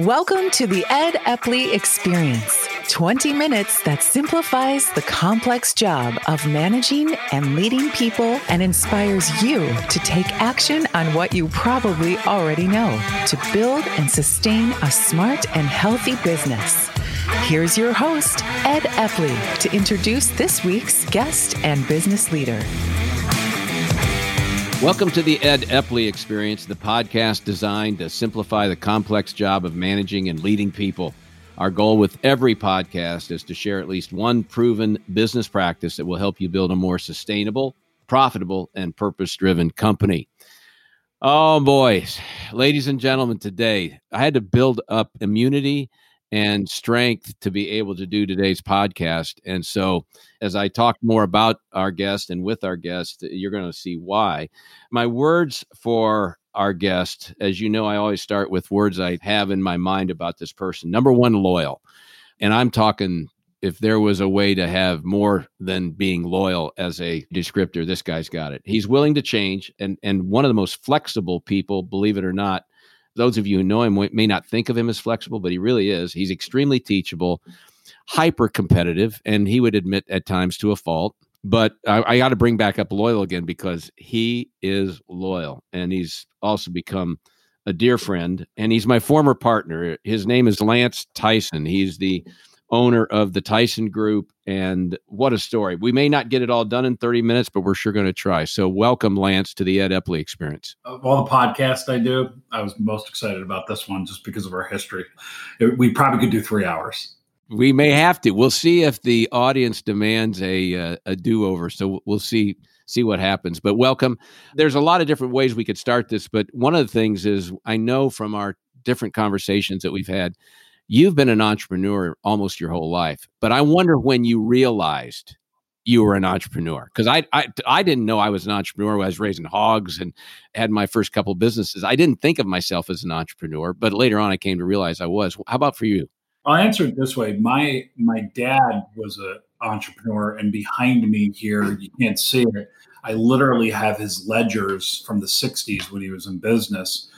Welcome to the Ed Epley Experience 20 minutes that simplifies the complex job of managing and leading people and inspires you to take action on what you probably already know to build and sustain a smart and healthy business. Here's your host, Ed Epley, to introduce this week's guest and business leader. Welcome to the Ed Epley Experience, the podcast designed to simplify the complex job of managing and leading people. Our goal with every podcast is to share at least one proven business practice that will help you build a more sustainable, profitable, and purpose driven company. Oh, boys, ladies and gentlemen, today I had to build up immunity and strength to be able to do today's podcast. And so, as I talk more about our guest and with our guest, you're going to see why. My words for our guest, as you know, I always start with words I have in my mind about this person. Number one, loyal. And I'm talking if there was a way to have more than being loyal as a descriptor, this guy's got it. He's willing to change and and one of the most flexible people, believe it or not, those of you who know him may not think of him as flexible, but he really is. He's extremely teachable, hyper competitive, and he would admit at times to a fault. But I, I got to bring back up loyal again because he is loyal and he's also become a dear friend. And he's my former partner. His name is Lance Tyson. He's the owner of the Tyson Group. And what a story. We may not get it all done in 30 minutes, but we're sure going to try. So, welcome, Lance, to the Ed Epley experience. Of all the podcasts I do, I was most excited about this one just because of our history. It, we probably could do three hours. We may have to. We'll see if the audience demands a uh, a do over. So we'll see see what happens. But welcome. There's a lot of different ways we could start this, but one of the things is I know from our different conversations that we've had you've been an entrepreneur almost your whole life, but I wonder when you realized you were an entrepreneur because I, I I didn't know I was an entrepreneur. I was raising hogs and had my first couple businesses. I didn't think of myself as an entrepreneur, but later on I came to realize I was. How about for you? I'll answer it this way. My my dad was an entrepreneur, and behind me here, you can't see it. I literally have his ledgers from the '60s when he was in business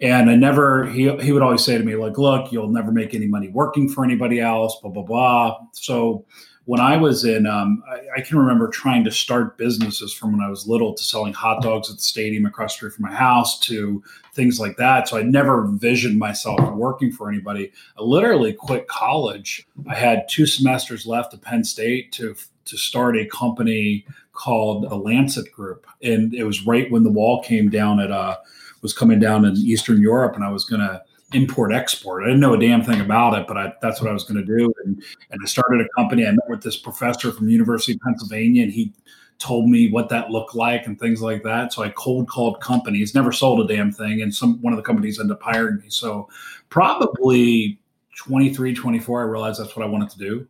and I never, he, he would always say to me, like, look, you'll never make any money working for anybody else, blah, blah, blah. So when I was in, um, I, I, can remember trying to start businesses from when I was little to selling hot dogs at the stadium across the street from my house to things like that. So I never envisioned myself working for anybody. I literally quit college. I had two semesters left at Penn State to, to start a company called the Lancet Group. And it was right when the wall came down at, uh, was coming down in Eastern Europe and I was going to import export. I didn't know a damn thing about it, but I, that's what I was going to do. And, and I started a company. I met with this professor from University of Pennsylvania and he told me what that looked like and things like that. So I cold called companies, never sold a damn thing. And some, one of the companies ended up hiring me. So probably 23, 24, I realized that's what I wanted to do.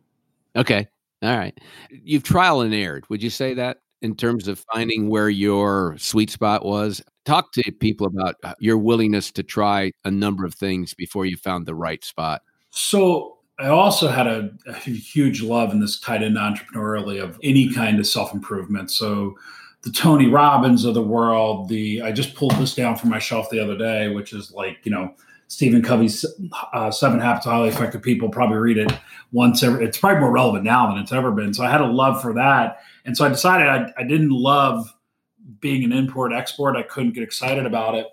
Okay. All right. You've trial and erred. Would you say that? In terms of finding where your sweet spot was? Talk to people about uh, your willingness to try a number of things before you found the right spot. So, I also had a, a huge love in this tied into entrepreneurially of any kind of self improvement. So, the Tony Robbins of the world, the I just pulled this down from my shelf the other day, which is like, you know, Stephen Covey's uh, Seven Habits of Highly Effective People. Probably read it once. Every, it's probably more relevant now than it's ever been. So I had a love for that, and so I decided I, I didn't love being an import export. I couldn't get excited about it,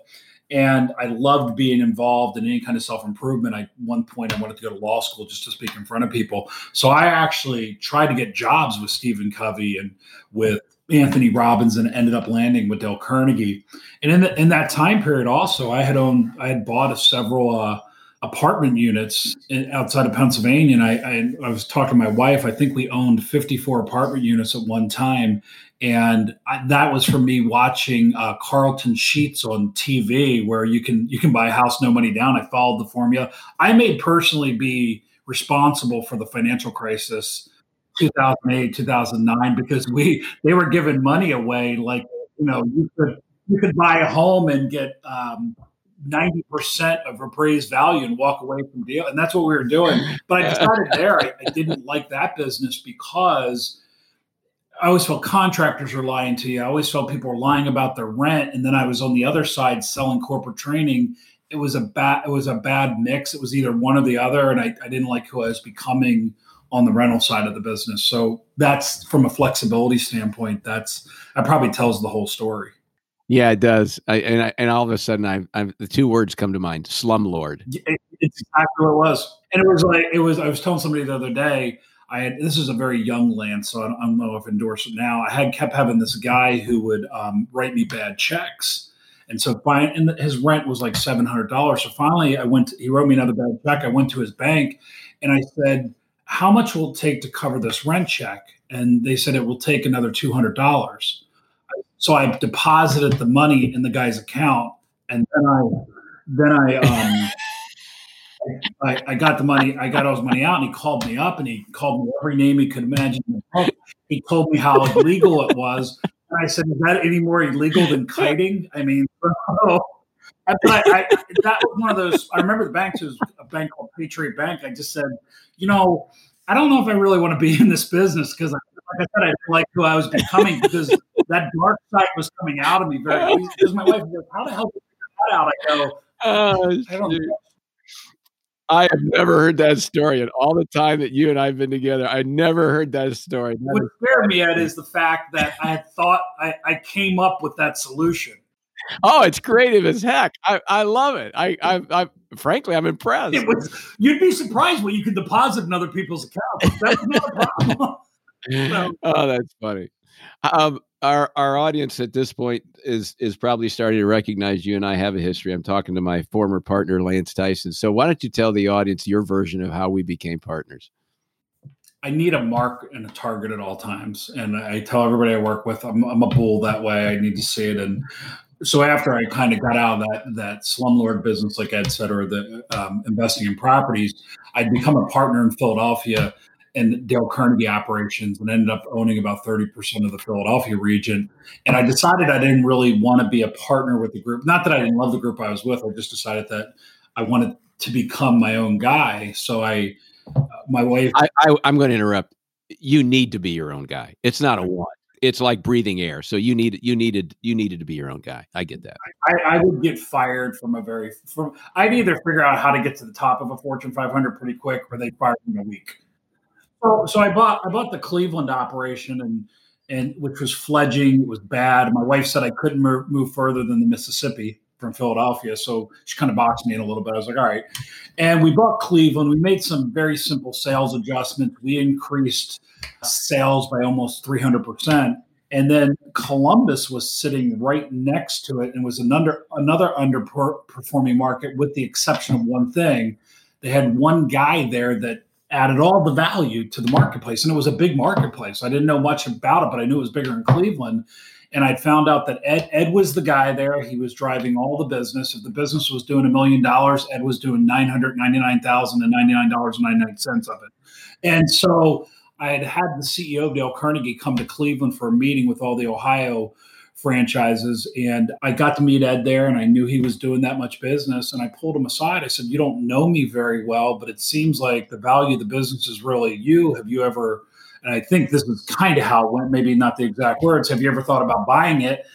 and I loved being involved in any kind of self improvement. I one point I wanted to go to law school just to speak in front of people. So I actually tried to get jobs with Stephen Covey and with Anthony Robbins and ended up landing with Dale Carnegie. And in, the, in that time period, also, I had owned, I had bought several uh, apartment units in, outside of Pennsylvania. And I, I, I, was talking to my wife. I think we owned 54 apartment units at one time. And I, that was from me watching uh, Carleton Sheets on TV, where you can you can buy a house no money down. I followed the formula. I may personally be responsible for the financial crisis 2008 2009 because we they were giving money away like you know you could you could buy a home and get um, 90% of appraised value and walk away from deal and that's what we were doing but i decided there I, I didn't like that business because I always felt contractors were lying to you. I always felt people were lying about their rent. And then I was on the other side selling corporate training it was a bad it was a bad mix. It was either one or the other, and I, I didn't like who I was becoming on the rental side of the business. So that's from a flexibility standpoint. That's that probably tells the whole story. Yeah, it does. I, and I, and all of a sudden, I, I the two words come to mind: slumlord. It, it's exactly what it was, and it was like it was. I was telling somebody the other day. I had this is a very young Lance, so I don't, I don't know if endorse it now. I had kept having this guy who would um, write me bad checks, and so fine, and his rent was like seven hundred dollars. So finally, I went. To, he wrote me another bad check. I went to his bank, and I said, "How much will it take to cover this rent check?" And they said it will take another two hundred dollars. So I deposited the money in the guy's account, and then I then I um, I, I, got the money. I got all his money out, and he called me up, and he called me every name he could imagine. He told me how illegal it was. And I said, "Is that any more illegal than kiting?" I mean, oh. I, I, that was one of those. I remember the bank was a bank called Patriot Bank. I just said, you know, I don't know if I really want to be in this business because, like I said, I didn't like who I was becoming because that dark side was coming out of me very easy. Because my wife goes, "How the hell did you that out?" I go, oh, I don't know. I have never heard that story in all the time that you and I've been together. I never heard that story. That what scared me at is the fact that I had thought I, I came up with that solution. Oh, it's creative as heck. I, I love it. I, I, I frankly, I'm impressed. Was, you'd be surprised what you could deposit in other people's accounts. That's not a problem. so. Oh, that's funny. Um, our our audience at this point is is probably starting to recognize you and I have a history. I'm talking to my former partner Lance Tyson. So why don't you tell the audience your version of how we became partners? I need a mark and a target at all times, and I tell everybody I work with, I'm, I'm a bull that way. I need to see it, and so after I kind of got out of that that slumlord business, like Ed said, or the um, investing in properties, I'd become a partner in Philadelphia and Dale Carnegie operations and ended up owning about 30% of the Philadelphia region. And I decided I didn't really want to be a partner with the group. Not that I didn't love the group I was with, I just decided that I wanted to become my own guy. So I, uh, my wife. I, I, I'm going to interrupt. You need to be your own guy. It's not a one it's like breathing air. So you need you needed you needed to be your own guy. I get that. I, I, would get fired from a very from. I'd either figure out how to get to the top of a Fortune 500 pretty quick, or they fire me in a week. So, so I bought I bought the Cleveland operation and and which was fledging. It was bad. My wife said I couldn't move, move further than the Mississippi from Philadelphia, so she kind of boxed me in a little bit. I was like, all right. And we bought Cleveland. We made some very simple sales adjustments. We increased sales by almost three hundred percent. And then Columbus was sitting right next to it and was another another underperforming market, with the exception of one thing. They had one guy there that added all the value to the marketplace. And it was a big marketplace. I didn't know much about it, but I knew it was bigger in Cleveland. And I found out that Ed, Ed was the guy there. He was driving all the business. If the business was doing a million dollars, Ed was doing nine hundred ninety nine thousand and ninety nine dollars and ninety nine cents of it. And so I had had the CEO of Dale Carnegie come to Cleveland for a meeting with all the Ohio franchises. And I got to meet Ed there and I knew he was doing that much business. And I pulled him aside. I said, You don't know me very well, but it seems like the value of the business is really you. Have you ever, and I think this is kind of how it went, maybe not the exact words, have you ever thought about buying it?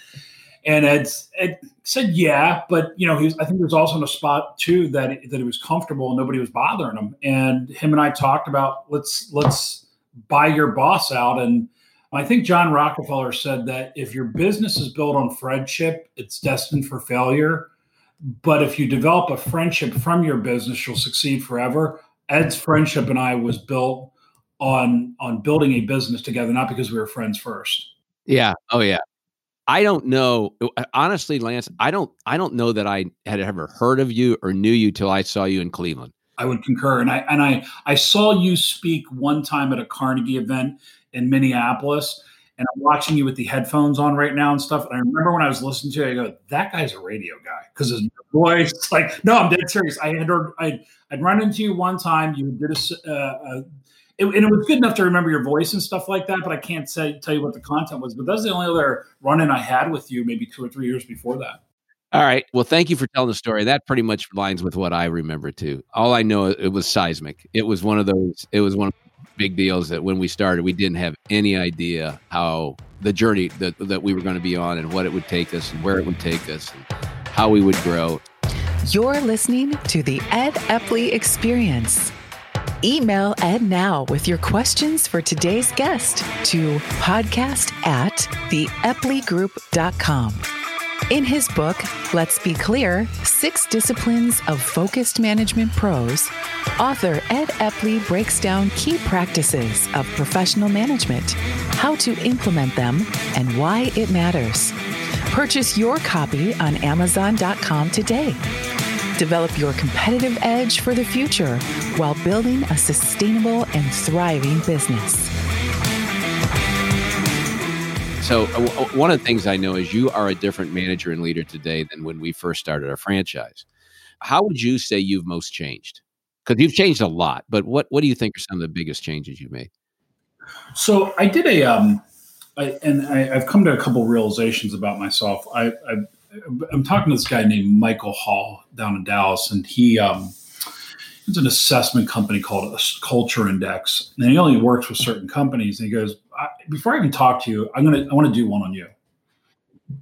And Ed, Ed said, yeah, but you know, he was, I think he was also in a spot too that that he was comfortable and nobody was bothering him. And him and I talked about let's let's buy your boss out and I think John Rockefeller said that if your business is built on friendship, it's destined for failure. But if you develop a friendship from your business, you'll succeed forever. Ed's friendship and I was built on on building a business together, not because we were friends first. Yeah. Oh yeah. I don't know. Honestly, Lance, I don't I don't know that I had ever heard of you or knew you till I saw you in Cleveland. I would concur. And I and I I saw you speak one time at a Carnegie event in Minneapolis, and I'm watching you with the headphones on right now and stuff. And I remember when I was listening to it, I go, "That guy's a radio guy," because his voice. Like, no, I'm dead serious. I had heard, I'd, I'd run into you one time. You did a, uh, uh, it, and it was good enough to remember your voice and stuff like that. But I can't say tell you what the content was. But that's the only other run in I had with you, maybe two or three years before that. All right. Well, thank you for telling the story. That pretty much aligns with what I remember too. All I know it was seismic. It was one of those. It was one of big deals that when we started, we didn't have any idea how the journey that, that we were going to be on and what it would take us and where it would take us and how we would grow. You're listening to the Ed Epley Experience. Email Ed now with your questions for today's guest to podcast at theepleygroup.com. In his book, Let's Be Clear Six Disciplines of Focused Management Pros, author Ed Epley breaks down key practices of professional management, how to implement them, and why it matters. Purchase your copy on Amazon.com today. Develop your competitive edge for the future while building a sustainable and thriving business. So, uh, one of the things I know is you are a different manager and leader today than when we first started our franchise. How would you say you've most changed? Because you've changed a lot, but what, what do you think are some of the biggest changes you've made? So, I did a, um, I, and I, have come to a couple realizations about myself. I, I I'm talking to this guy named Michael Hall down in Dallas, and he um, it's an assessment company called a Culture Index, and he only works with certain companies. And he goes, "Before I even talk to you, I'm gonna I want to do one on you."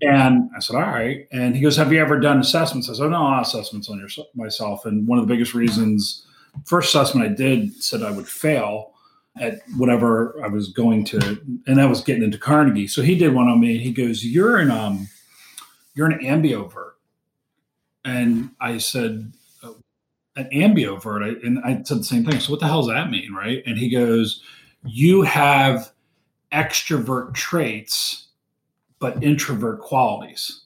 And I said, "All right." And he goes, "Have you ever done assessments?" I said, "No, not assessments on your, myself." And one of the biggest reasons, first assessment I did said I would fail at whatever I was going to, and I was getting into Carnegie. So he did one on me. and He goes, "You're an um." you're an ambivert. And I said, oh, an ambivert. I, and I said the same thing. So what the hell does that mean? Right. And he goes, you have extrovert traits, but introvert qualities.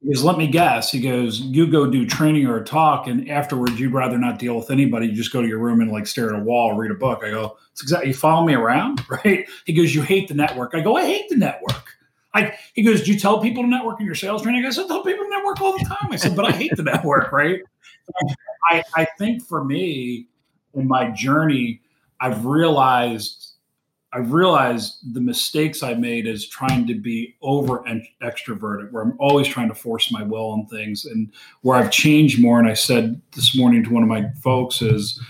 He goes, let me guess. He goes, you go do training or a talk, and afterwards you'd rather not deal with anybody. You just go to your room and like stare at a wall, read a book. I go, it's exactly. You follow me around, right? He goes, you hate the network. I go, I hate the network. I, he goes, Do you tell people to network in your sales training? I said, tell people to network all the time. I said, But I hate the network, right? I, I think for me, in my journey, I've realized I've realized the mistakes I made is trying to be over extroverted, where I'm always trying to force my will on things, and where I've changed more. And I said this morning to one of my folks is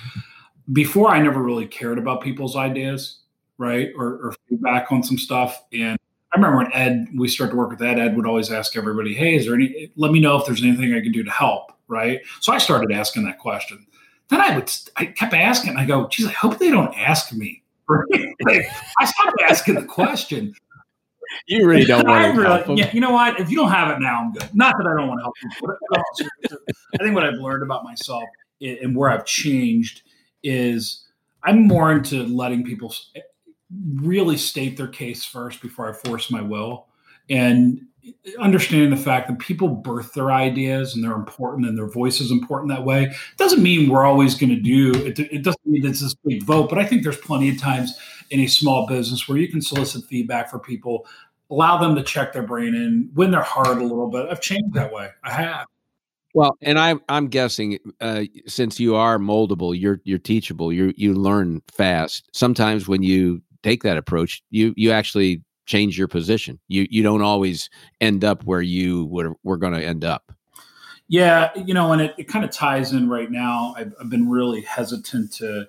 before I never really cared about people's ideas, right, or, or feedback on some stuff, and I remember when Ed, we started to work with Ed, Ed would always ask everybody, Hey, is there any, let me know if there's anything I can do to help. Right. So I started asking that question. Then I would, I kept asking, I go, geez, I hope they don't ask me. I stopped asking the question. You really don't want to help them. Yeah, you know what? If you don't have it now, I'm good. Not that I don't want to help you. I think what I've learned about myself and where I've changed is I'm more into letting people really state their case first before I force my will. And understanding the fact that people birth their ideas and they're important and their voice is important that way doesn't mean we're always going to do it. It doesn't mean it's this big vote, but I think there's plenty of times in a small business where you can solicit feedback for people, allow them to check their brain and win their heart a little bit. I've changed that way. I have. Well, and I'm I'm guessing uh, since you are moldable, you're you're teachable. You you learn fast. Sometimes when you take that approach, you you actually change your position. You you don't always end up where you were, were going to end up. Yeah, you know, and it, it kind of ties in right now. I've, I've been really hesitant to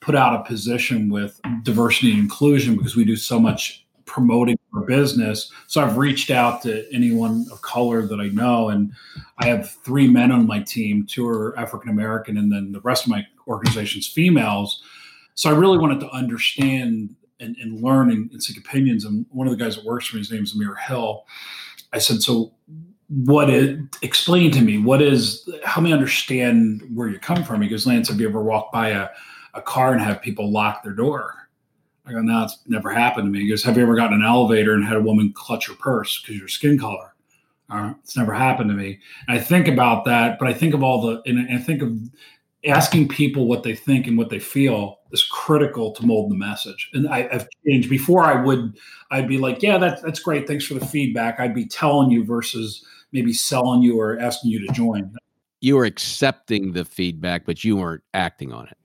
put out a position with diversity and inclusion because we do so much promoting our business. So I've reached out to anyone of color that I know, and I have three men on my team. Two are African American, and then the rest of my organization's females. So I really wanted to understand and, and learn and, and, seek opinions. And one of the guys that works for me, his name is Amir Hill. I said, so what is, explain to me, what is, help me understand where you come from. He goes, Lance, have you ever walked by a, a car and have people lock their door? I go, no, it's never happened to me. He goes, have you ever gotten an elevator and had a woman clutch your purse because your skin color? Uh, it's never happened to me. And I think about that, but I think of all the, and I think of asking people what they think and what they feel is critical to mold the message. And I, have changed. Before I would, I'd be like, yeah, that's that's great. Thanks for the feedback. I'd be telling you versus maybe selling you or asking you to join. You were accepting the feedback, but you weren't acting on it.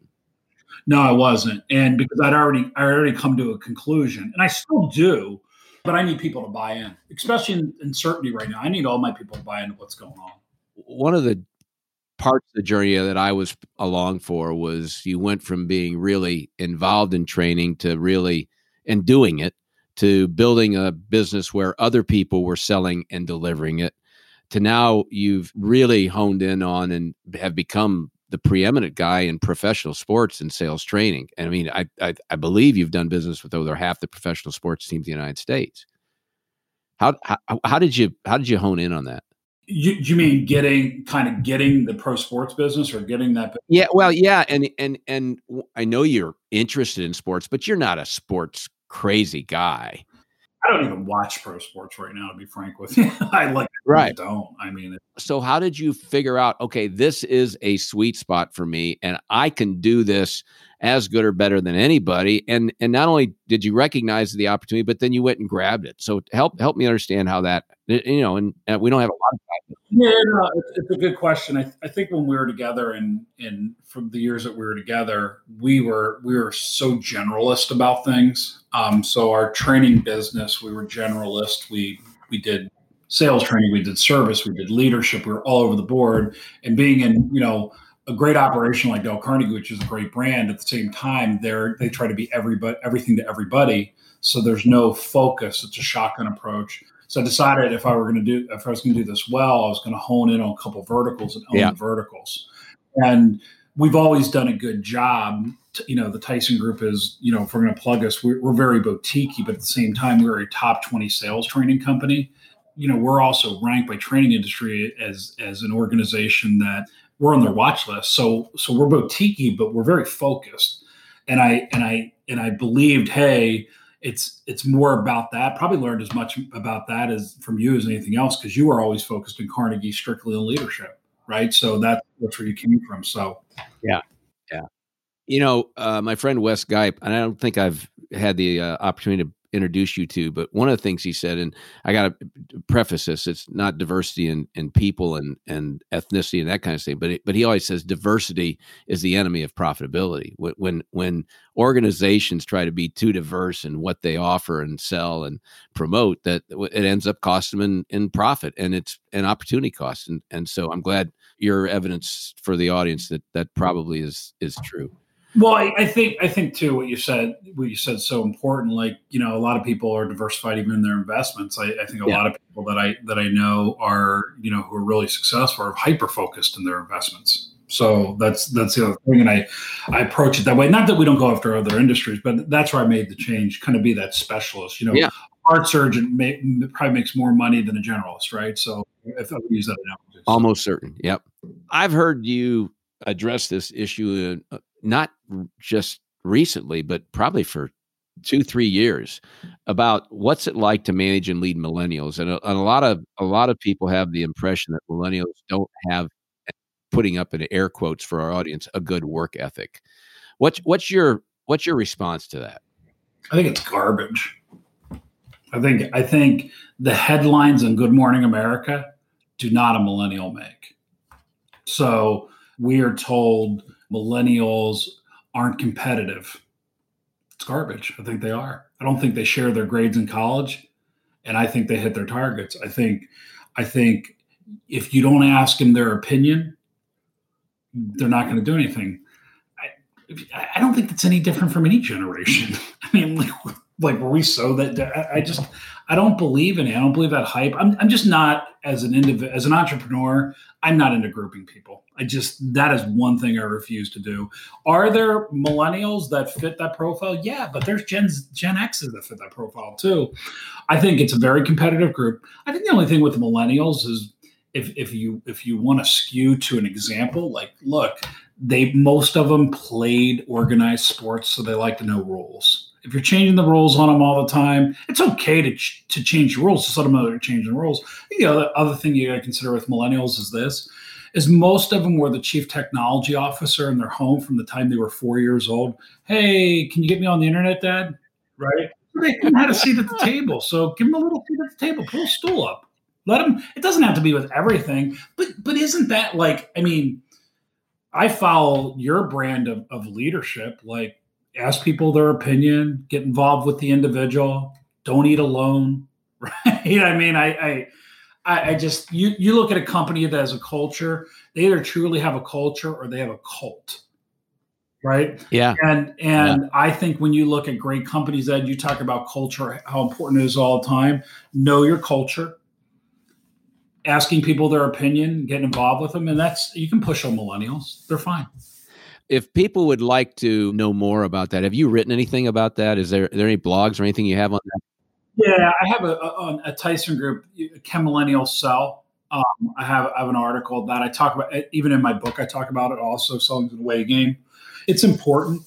No, I wasn't. And because I'd already I already come to a conclusion, and I still do, but I need people to buy in, especially in uncertainty right now. I need all my people to buy into what's going on. One of the parts of the journey that I was along for was you went from being really involved in training to really and doing it to building a business where other people were selling and delivering it to now you've really honed in on and have become the preeminent guy in professional sports and sales training. And I mean, I, I, I believe you've done business with over half the professional sports teams in the United States. How, how how did you how did you hone in on that? You, you mean getting kind of getting the pro sports business or getting that? Yeah, well, yeah, and and and I know you're interested in sports, but you're not a sports crazy guy. I don't even watch pro sports right now. To be frank with you, I like right. don't. I mean, it, so how did you figure out? Okay, this is a sweet spot for me, and I can do this as good or better than anybody. And and not only did you recognize the opportunity, but then you went and grabbed it. So help help me understand how that you know. And, and we don't have a lot of time. Yeah, no, it's, it's, a good question. I, I think when we were together and and from the years that we were together, we were we were so generalist about things. Um, so our training business, we were generalist. We we did sales training, we did service, we did leadership. We were all over the board. And being in you know a great operation like Dale Carnegie, which is a great brand, at the same time, they're they try to be everybody everything to everybody. So there's no focus. It's a shotgun approach. So I decided if I were going to do if I was going to do this well, I was going to hone in on a couple verticals and own yeah. the verticals. And we've always done a good job. You know, the Tyson Group is, you know, if we're going to plug us, we're, we're very boutiquey, but at the same time, we're a top 20 sales training company. You know, we're also ranked by training industry as as an organization that we're on their watch list. So so we're boutiquey, but we're very focused. And I and I and I believed, hey, it's it's more about that. Probably learned as much about that as from you as anything else because you were always focused in Carnegie strictly on leadership, right? So that, that's where you came from. So yeah, yeah. You know, uh, my friend Wes Geip, and I don't think I've had the uh, opportunity to introduce you to. But one of the things he said, and I got to preface this: it's not diversity in, in people and and ethnicity and that kind of thing. But it, but he always says diversity is the enemy of profitability. When when organizations try to be too diverse in what they offer and sell and promote, that it ends up costing them in, in profit and it's an opportunity cost. And and so I'm glad your evidence for the audience that that probably is is true. Well, I, I, think I think too what you said what you said so important. Like you know, a lot of people are diversified even in their investments. I, I think a yeah. lot of people that I that I know are you know who are really successful are hyper focused in their investments. So that's that's the other thing, and I I approach it that way. Not that we don't go after other industries, but that's where I made the change. Kind of be that specialist. You know, yeah. heart surgeon may, probably makes more money than a generalist, right? So if I use that analogy, almost certain. Yep, I've heard you address this issue uh, not just recently, but probably for two three years about what's it like to manage and lead millennials and a, and a, lot of a lot of people have the impression that millennials don't have putting up in air quotes for our audience a good work ethic. What's what's your what's your response to that? I think it's garbage. I think i think the headlines in good morning america do not a millennial make. So we are told millennials aren't competitive. It's garbage. I think they are. I don't think they share their grades in college, and I think they hit their targets. I think, I think if you don't ask them their opinion, they're not going to do anything. I, I don't think that's any different from any generation. I mean, like, like were we so that I, I just I don't believe in it. I don't believe that hype. I'm, I'm just not as an individual, as an entrepreneur. I'm not into grouping people. I just that is one thing I refuse to do. Are there millennials that fit that profile? Yeah, but there's Gen Gen X's that fit that profile too. I think it's a very competitive group. I think the only thing with the millennials is if if you if you want to skew to an example, like look, they most of them played organized sports, so they like to know rules if you're changing the rules on them all the time, it's okay to, ch- to change the rules. Just let them know they're changing the rules. The other, other thing you got to consider with millennials is this: is most of them were the chief technology officer in their home from the time they were four years old. Hey, can you get me on the internet, Dad? Right? They had a seat at the table, so give them a little seat at the table. Pull a stool up. Let them. It doesn't have to be with everything, but but isn't that like? I mean, I follow your brand of, of leadership, like ask people their opinion, get involved with the individual, don't eat alone, right? I mean, I, I, I just you you look at a company that has a culture, they either truly have a culture or they have a cult. Right. Yeah. And and yeah. I think when you look at great companies that you talk about culture, how important it is all the time. Know your culture. asking people their opinion, getting involved with them, and that's you can push on millennials; they're fine. If people would like to know more about that, have you written anything about that? Is there are there any blogs or anything you have on that? Yeah, I have a, a, a Tyson group, Can Millennials Sell? Um, I have I have an article that I talk about. Even in my book, I talk about it. Also, selling is an away game. It's important.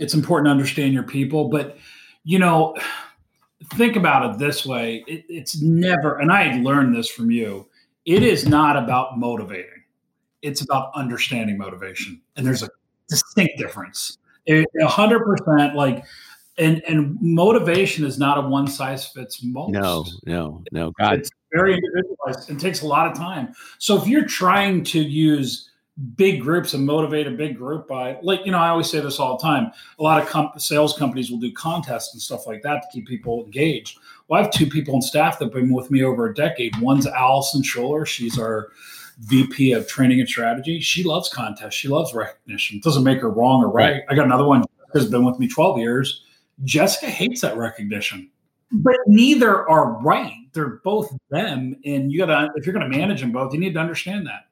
It's important to understand your people, but you know, think about it this way: it, it's never. And I learned this from you. It is not about motivating. It's about understanding motivation, and there's a distinct difference. A hundred percent, like and and motivation is not a one size fits most. No, no, no. God. It's very individualized. and takes a lot of time. So if you're trying to use big groups and motivate a big group by like you know I always say this all the time. A lot of comp- sales companies will do contests and stuff like that to keep people engaged. Well, I have two people on staff that've been with me over a decade. One's Allison Schuler. She's our VP of training and strategy. She loves contests. She loves recognition. It doesn't make her wrong or right. right. I got another one has been with me 12 years Jessica hates that recognition. But neither are right. They're both them. And you gotta if you're gonna manage them both, you need to understand that.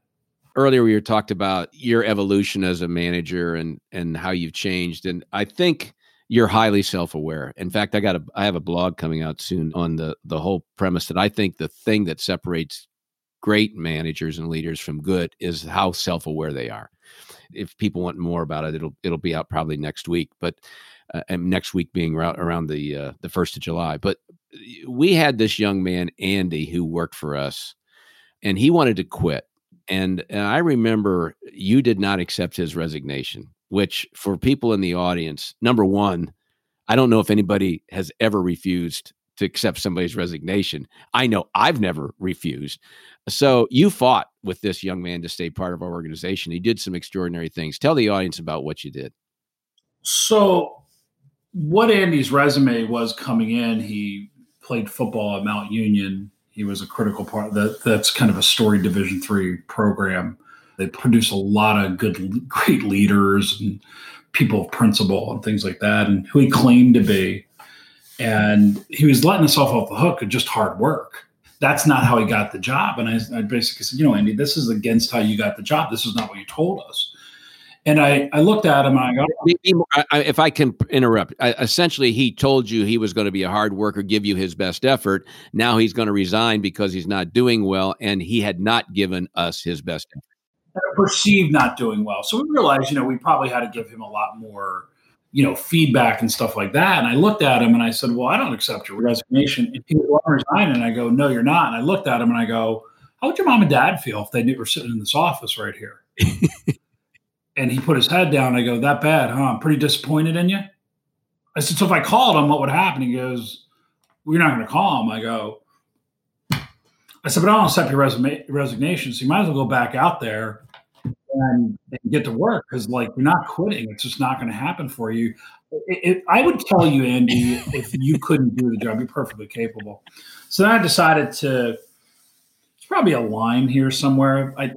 Earlier we were talked about your evolution as a manager and and how you've changed. And I think you're highly self-aware. In fact, I got a I have a blog coming out soon on the the whole premise that I think the thing that separates great managers and leaders from good is how self-aware they are. If people want more about it, it'll it'll be out probably next week. But uh, and next week being around, the uh, the first of July. But we had this young man Andy who worked for us, and he wanted to quit. And, and I remember you did not accept his resignation, which for people in the audience, number one, I don't know if anybody has ever refused to accept somebody's resignation. I know I've never refused. So you fought with this young man to stay part of our organization. He did some extraordinary things. Tell the audience about what you did. So what Andy's resume was coming in, he played football at Mount Union. He was a critical part. That that's kind of a story Division three program. They produce a lot of good, great leaders and people of principle and things like that, and who he claimed to be. And he was letting himself off the hook of just hard work. That's not how he got the job. And I, I basically said, you know, Andy, this is against how you got the job. This is not what you told us. And I, I looked at him and I go, if I can interrupt, I, essentially he told you he was going to be a hard worker, give you his best effort. Now he's going to resign because he's not doing well, and he had not given us his best effort. Perceived not doing well, so we realized, you know, we probably had to give him a lot more, you know, feedback and stuff like that. And I looked at him and I said, "Well, I don't accept your resignation." And he was resign, and I go, "No, you're not." And I looked at him and I go, "How would your mom and dad feel if they were sitting in this office right here?" And he put his head down. I go, that bad, huh? I'm pretty disappointed in you. I said, so if I called him, what would happen? He goes, well, you're not going to call him. I go, I said, but I don't accept your resume, resignation. So you might as well go back out there and, and get to work because, like, you're not quitting. It's just not going to happen for you. It, it, I would tell you, Andy, if you couldn't do the job, you're perfectly capable. So then I decided to. It's probably a line here somewhere. I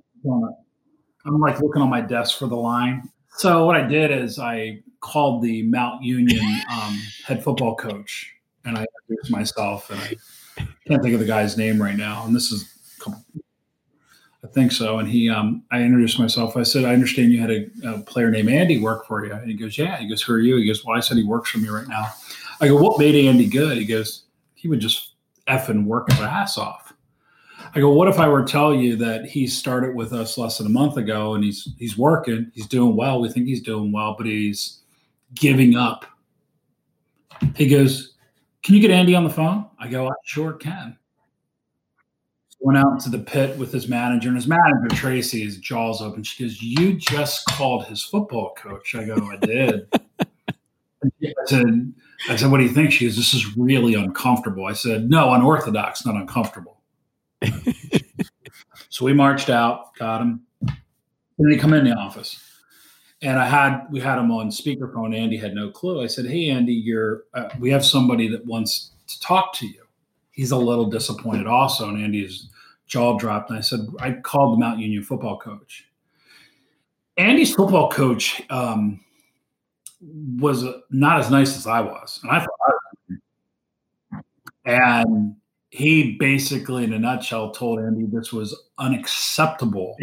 I'm like looking on my desk for the line. So what I did is I called the Mount Union um, head football coach and I introduced myself and I can't think of the guy's name right now. And this is couple, I think so. And he, um, I introduced myself. I said, I understand you had a, a, player named Andy work for you. And he goes, yeah. He goes, who are you? He goes, well, I said he works for me right now. I go, what made Andy good? He goes, he would just effing work his ass off. I go, what if I were to tell you that he started with us less than a month ago and he's he's working, he's doing well. We think he's doing well, but he's giving up. He goes, Can you get Andy on the phone? I go, I sure can. Went out to the pit with his manager, and his manager, Tracy, his jaws open. She goes, You just called his football coach. I go, I did. I said, I said, What do you think? She goes, This is really uncomfortable. I said, No, unorthodox, not uncomfortable. so we marched out, got him. And he come in the office. And I had we had him on speakerphone. Andy had no clue. I said, "Hey, Andy, you're uh, we have somebody that wants to talk to you." He's a little disappointed also, and Andy's jaw dropped. And I said, "I called the Mount Union football coach." Andy's football coach um, was not as nice as I was, and I thought, and he basically, in a nutshell, told Andy this was unacceptable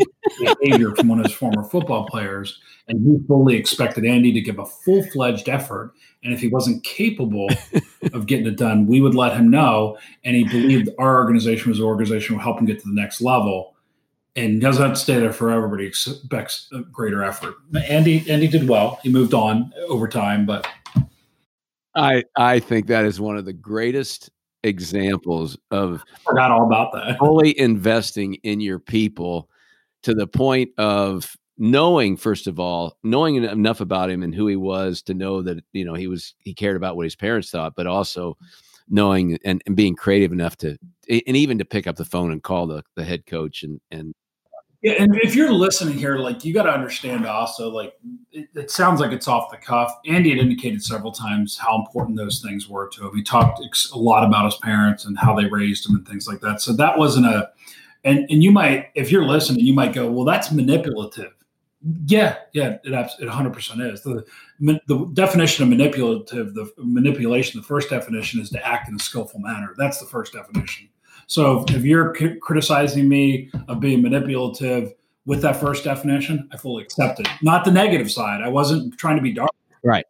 behavior from one of his former football players. And he fully expected Andy to give a full fledged effort. And if he wasn't capable of getting it done, we would let him know. And he believed our organization was an organization would help him get to the next level. And doesn't have to stay there forever, but he expects a greater effort. Andy, Andy did well. He moved on over time, but I I think that is one of the greatest examples of forgot all about that. fully investing in your people to the point of knowing first of all knowing enough about him and who he was to know that you know he was he cared about what his parents thought but also knowing and, and being creative enough to and even to pick up the phone and call the, the head coach and and yeah, and if you're listening here, like you got to understand also, like it, it, sounds like it's off the cuff. Andy had indicated several times how important those things were to him. He talked a lot about his parents and how they raised him and things like that. So that wasn't a, and and you might, if you're listening, you might go, well, that's manipulative. Yeah, yeah, it it 100 percent is. The the definition of manipulative, the manipulation, the first definition is to act in a skillful manner. That's the first definition. So if you're c- criticizing me of being manipulative with that first definition, I fully accept it. Not the negative side. I wasn't trying to be dark. Right.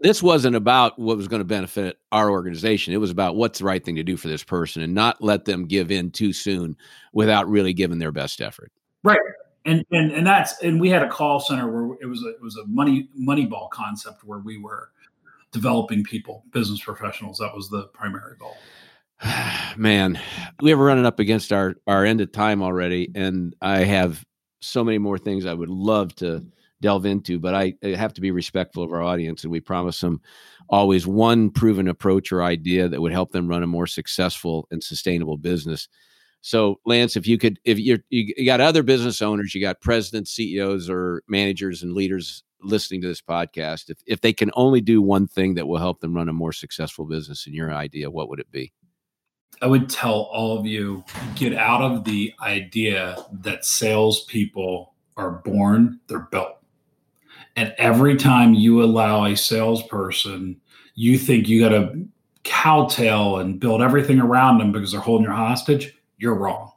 This wasn't about what was going to benefit our organization. It was about what's the right thing to do for this person and not let them give in too soon without really giving their best effort. Right. And and and that's and we had a call center where it was a, it was a money money ball concept where we were developing people, business professionals. That was the primary goal. Man, we have running up against our our end of time already, and I have so many more things I would love to delve into, but I, I have to be respectful of our audience, and we promise them always one proven approach or idea that would help them run a more successful and sustainable business. So, Lance, if you could, if you're, you got other business owners, you got presidents, CEOs, or managers and leaders listening to this podcast, if, if they can only do one thing that will help them run a more successful business in your idea, what would it be? I would tell all of you get out of the idea that salespeople are born, they're built. And every time you allow a salesperson, you think you got to cowtail and build everything around them because they're holding your hostage, you're wrong.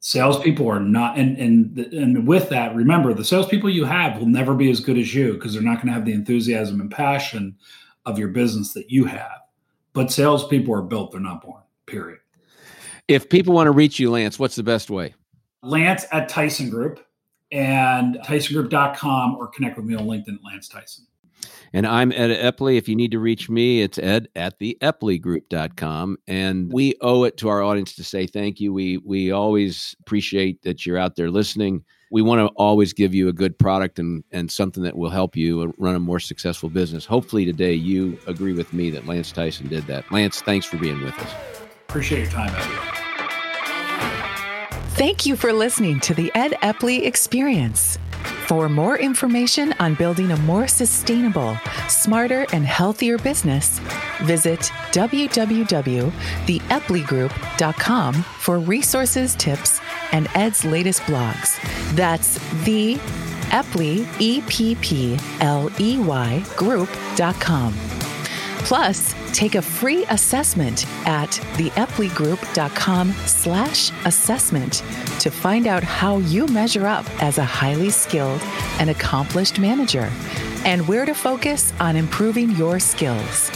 Salespeople are not, and and and with that, remember the salespeople you have will never be as good as you because they're not going to have the enthusiasm and passion of your business that you have. But salespeople are built, they're not born, period. If people want to reach you, Lance, what's the best way? Lance at Tyson Group and TysonGroup.com or connect with me on LinkedIn, at Lance Tyson. And I'm Ed Epley. If you need to reach me, it's ed at the epley.group.com. And we owe it to our audience to say thank you. We we always appreciate that you're out there listening we want to always give you a good product and, and something that will help you run a more successful business. Hopefully, today you agree with me that Lance Tyson did that. Lance, thanks for being with us. Appreciate your time, Ed. Thank you for listening to the Ed Epley Experience. For more information on building a more sustainable, smarter, and healthier business, visit www.theepleygroup.com for resources, tips, and Ed's latest blogs. That's the Epley, E P P L E Y group.com. Plus, take a free assessment at theepleygroup.com slash assessment to find out how you measure up as a highly skilled and accomplished manager and where to focus on improving your skills.